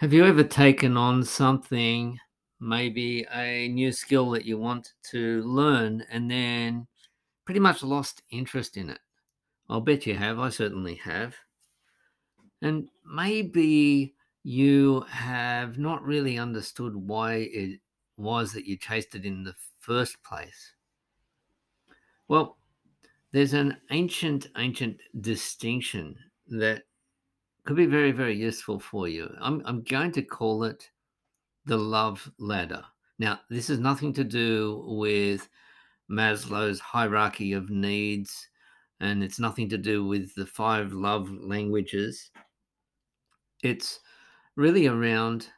Have you ever taken on something, maybe a new skill that you want to learn, and then pretty much lost interest in it? I'll bet you have. I certainly have. And maybe you have not really understood why it was that you chased it in the first place. Well, there's an ancient, ancient distinction that could be very, very useful for you. I'm, I'm going to call it the love ladder. Now, this has nothing to do with Maslow's hierarchy of needs, and it's nothing to do with the five love languages. It's really around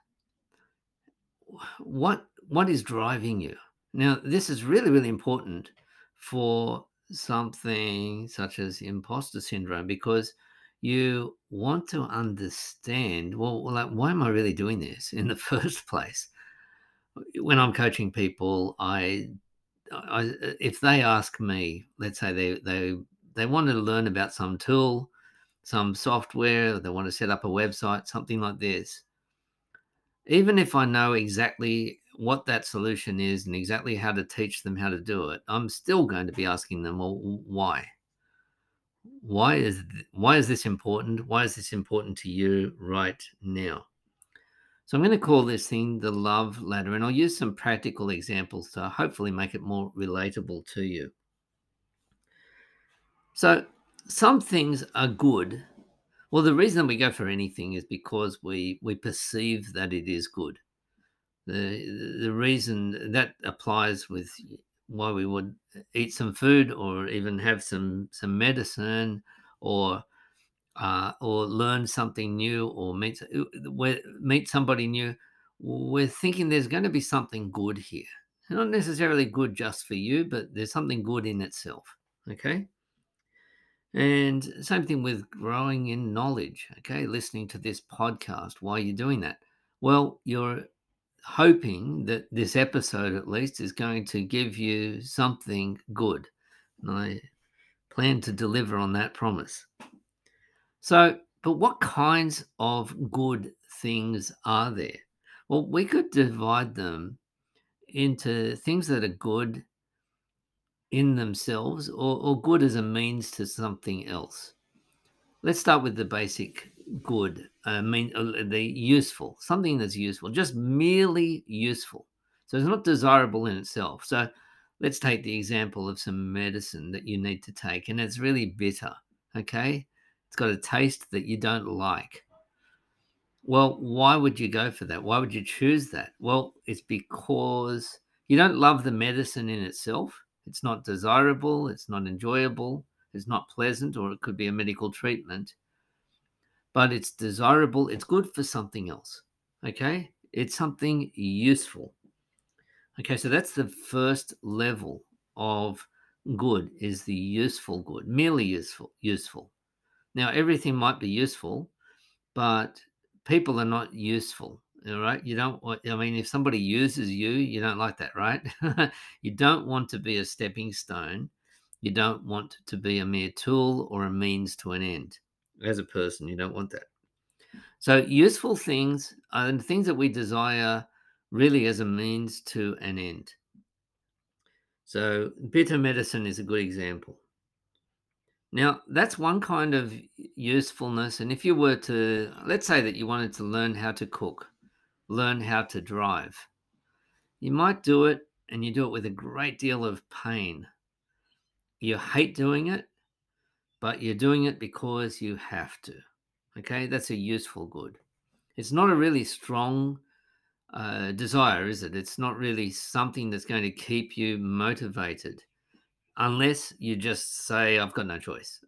what what is driving you. Now, this is really, really important for something such as imposter syndrome because you want to understand well, like why am i really doing this in the first place? When i'm coaching people i, I if they ask me let's say they they they want to learn about some tool some software they want to set up a website something like this even if i know exactly what that solution is and exactly how to teach them how to do it i'm still going to be asking them well why why is why is this important? Why is this important to you right now? So I'm going to call this thing the love ladder, and I'll use some practical examples to hopefully make it more relatable to you. So some things are good. Well, the reason we go for anything is because we we perceive that it is good. The the reason that applies with why we would eat some food or even have some some medicine or uh, or learn something new or meet uh, meet somebody new. We're thinking there's going to be something good here. Not necessarily good just for you but there's something good in itself okay? And same thing with growing in knowledge okay? Listening to this podcast why are you doing that? Well you're hoping that this episode, at least, is going to give you something good. And I plan to deliver on that promise. So, but what kinds of good things are there? Well, we could divide them into things that are good in themselves or, or good as a means to something else. Let's start with the basic good, I uh, mean, uh, the useful, something that's useful, just merely useful. So it's not desirable in itself. So let's take the example of some medicine that you need to take, and it's really bitter. Okay. It's got a taste that you don't like. Well, why would you go for that? Why would you choose that? Well, it's because you don't love the medicine in itself. It's not desirable. It's not enjoyable. It's not pleasant, or it could be a medical treatment but it's desirable. It's good for something else. Okay. It's something useful. Okay. So that's the first level of good is the useful good, merely useful, useful. Now, everything might be useful, but people are not useful. All right. You don't I mean, if somebody uses you, you don't like that, right? you don't want to be a stepping stone. You don't want to be a mere tool or a means to an end as a person. You don't want that. So, useful things uh, are the things that we desire really as a means to an end. So, bitter medicine is a good example. Now, that's one kind of usefulness. And if you were to, let's say that you wanted to learn how to cook, learn how to drive, you might do it and you do it with a great deal of pain. You hate doing it, but you're doing it because you have to. Okay, that's a useful good. It's not a really strong uh, desire, is it? It's not really something that's going to keep you motivated unless you just say, I've got no choice.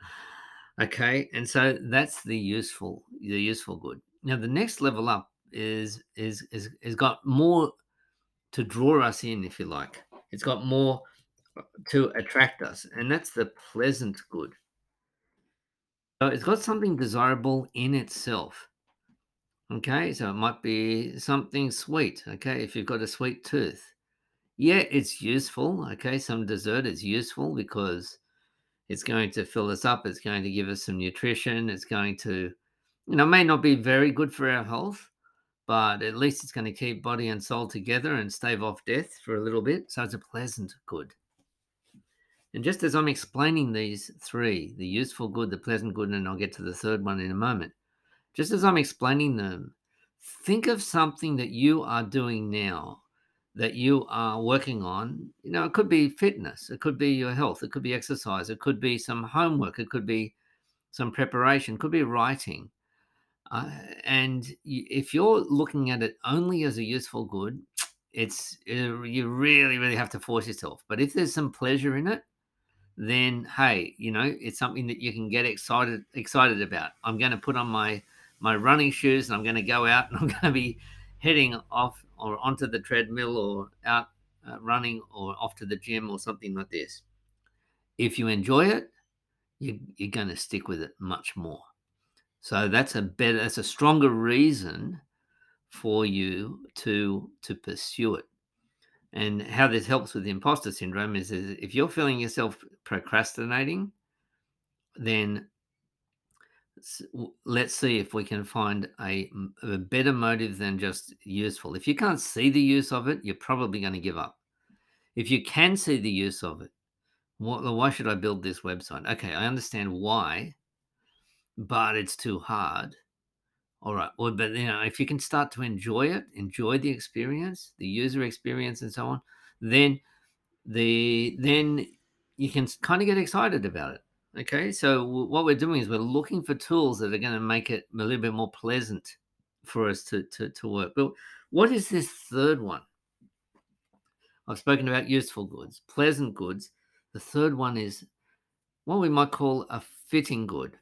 okay, and so that's the useful, the useful good. Now, the next level up is is is is got more to draw us in, if you like. It's got more to attract us, and that's the pleasant good. So it's got something desirable in itself. Okay, so it might be something sweet. Okay, if you've got a sweet tooth, yeah, it's useful. Okay, some dessert is useful because it's going to fill us up, it's going to give us some nutrition, it's going to you know, may not be very good for our health, but at least it's going to keep body and soul together and stave off death for a little bit. So it's a pleasant good. And just as I'm explaining these three the useful good, the pleasant good, and I'll get to the third one in a moment just as I'm explaining them, think of something that you are doing now that you are working on. You know, it could be fitness, it could be your health, it could be exercise, it could be some homework, it could be some preparation, it could be writing. Uh, and if you're looking at it only as a useful good, it's uh, you really, really have to force yourself. But if there's some pleasure in it, then hey, you know, it's something that you can get excited excited about. I'm going to put on my my running shoes and I'm going to go out and I'm going to be heading off or onto the treadmill or out uh, running or off to the gym or something like this. If you enjoy it, you, you're going to stick with it much more. So that's a better, that's a stronger reason for you to to pursue it. And how this helps with imposter syndrome is, is if you're feeling yourself procrastinating, then let's see if we can find a, a, better motive than just useful. If you can't see the use of it, you're probably going to give up. If you can see the use of it, why should I build this website? Okay, I understand why, but it's too hard. All right. Well, but you know, if you can start to enjoy it, enjoy the experience, the user experience, and so on, then the then you can kind of get excited about it. Okay, so what we're doing is we're looking for tools that are going to make it a little bit more pleasant for us to, to, to work. But what is this third one? I've spoken about useful goods, pleasant goods. The third one is what we might call a fitting good.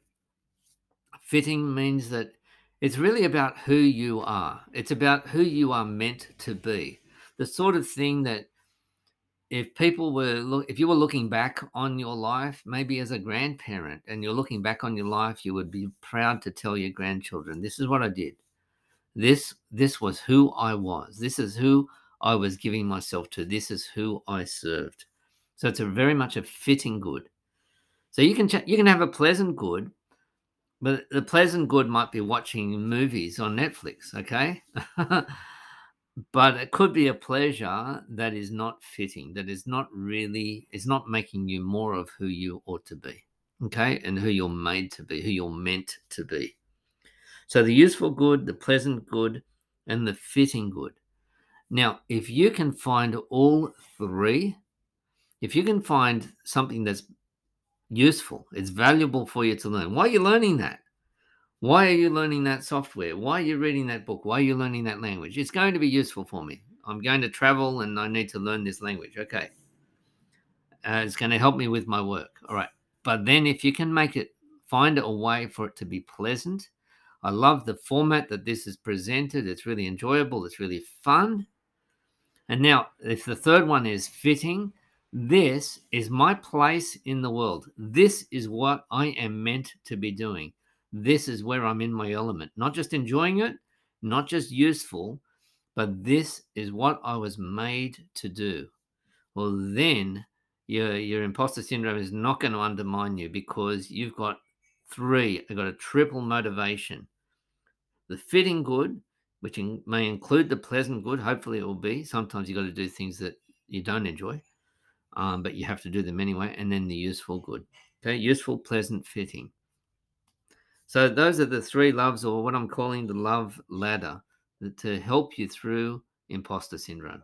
Fitting means that it's really about who you are. It's about who you are meant to be. The sort of thing that if people were look if you were looking back on your life maybe as a grandparent and you're looking back on your life you would be proud to tell your grandchildren this is what i did. This this was who i was. This is who i was giving myself to. This is who i served. So it's a very much a fitting good. So you can ch- you can have a pleasant good but the pleasant good might be watching movies on netflix okay? But it could be a pleasure that is not fitting that is not really is not making you more of who you ought to be okay? And who you're made to be who you're meant to be. So the useful good the pleasant good and the fitting good. Now if you can find all three if you can find something that's useful it's valuable for you to learn why are you learning that why are you learning that software? Why are you reading that book? Why are you learning that language? It's going to be useful for me. I'm going to travel and I need to learn this language. Okay. Uh, it's going to help me with my work. All right. But then if you can make it, find a way for it to be pleasant. I love the format that this is presented. It's really enjoyable. It's really fun. And now, if the third one is fitting, this is my place in the world. This is what I am meant to be doing this is where I'm in my element, not just enjoying it, not just useful, but this is what I was made to do. Well, then your your imposter syndrome is not going to undermine you because you've got three, you've got a triple motivation. The fitting good, which in, may include the pleasant good, hopefully it will be. Sometimes you've got to do things that you don't enjoy, um, but you have to do them anyway. And then the useful good. Okay, useful, pleasant, fitting. So those are the three loves, or what I'm calling the love ladder, to help you through imposter syndrome.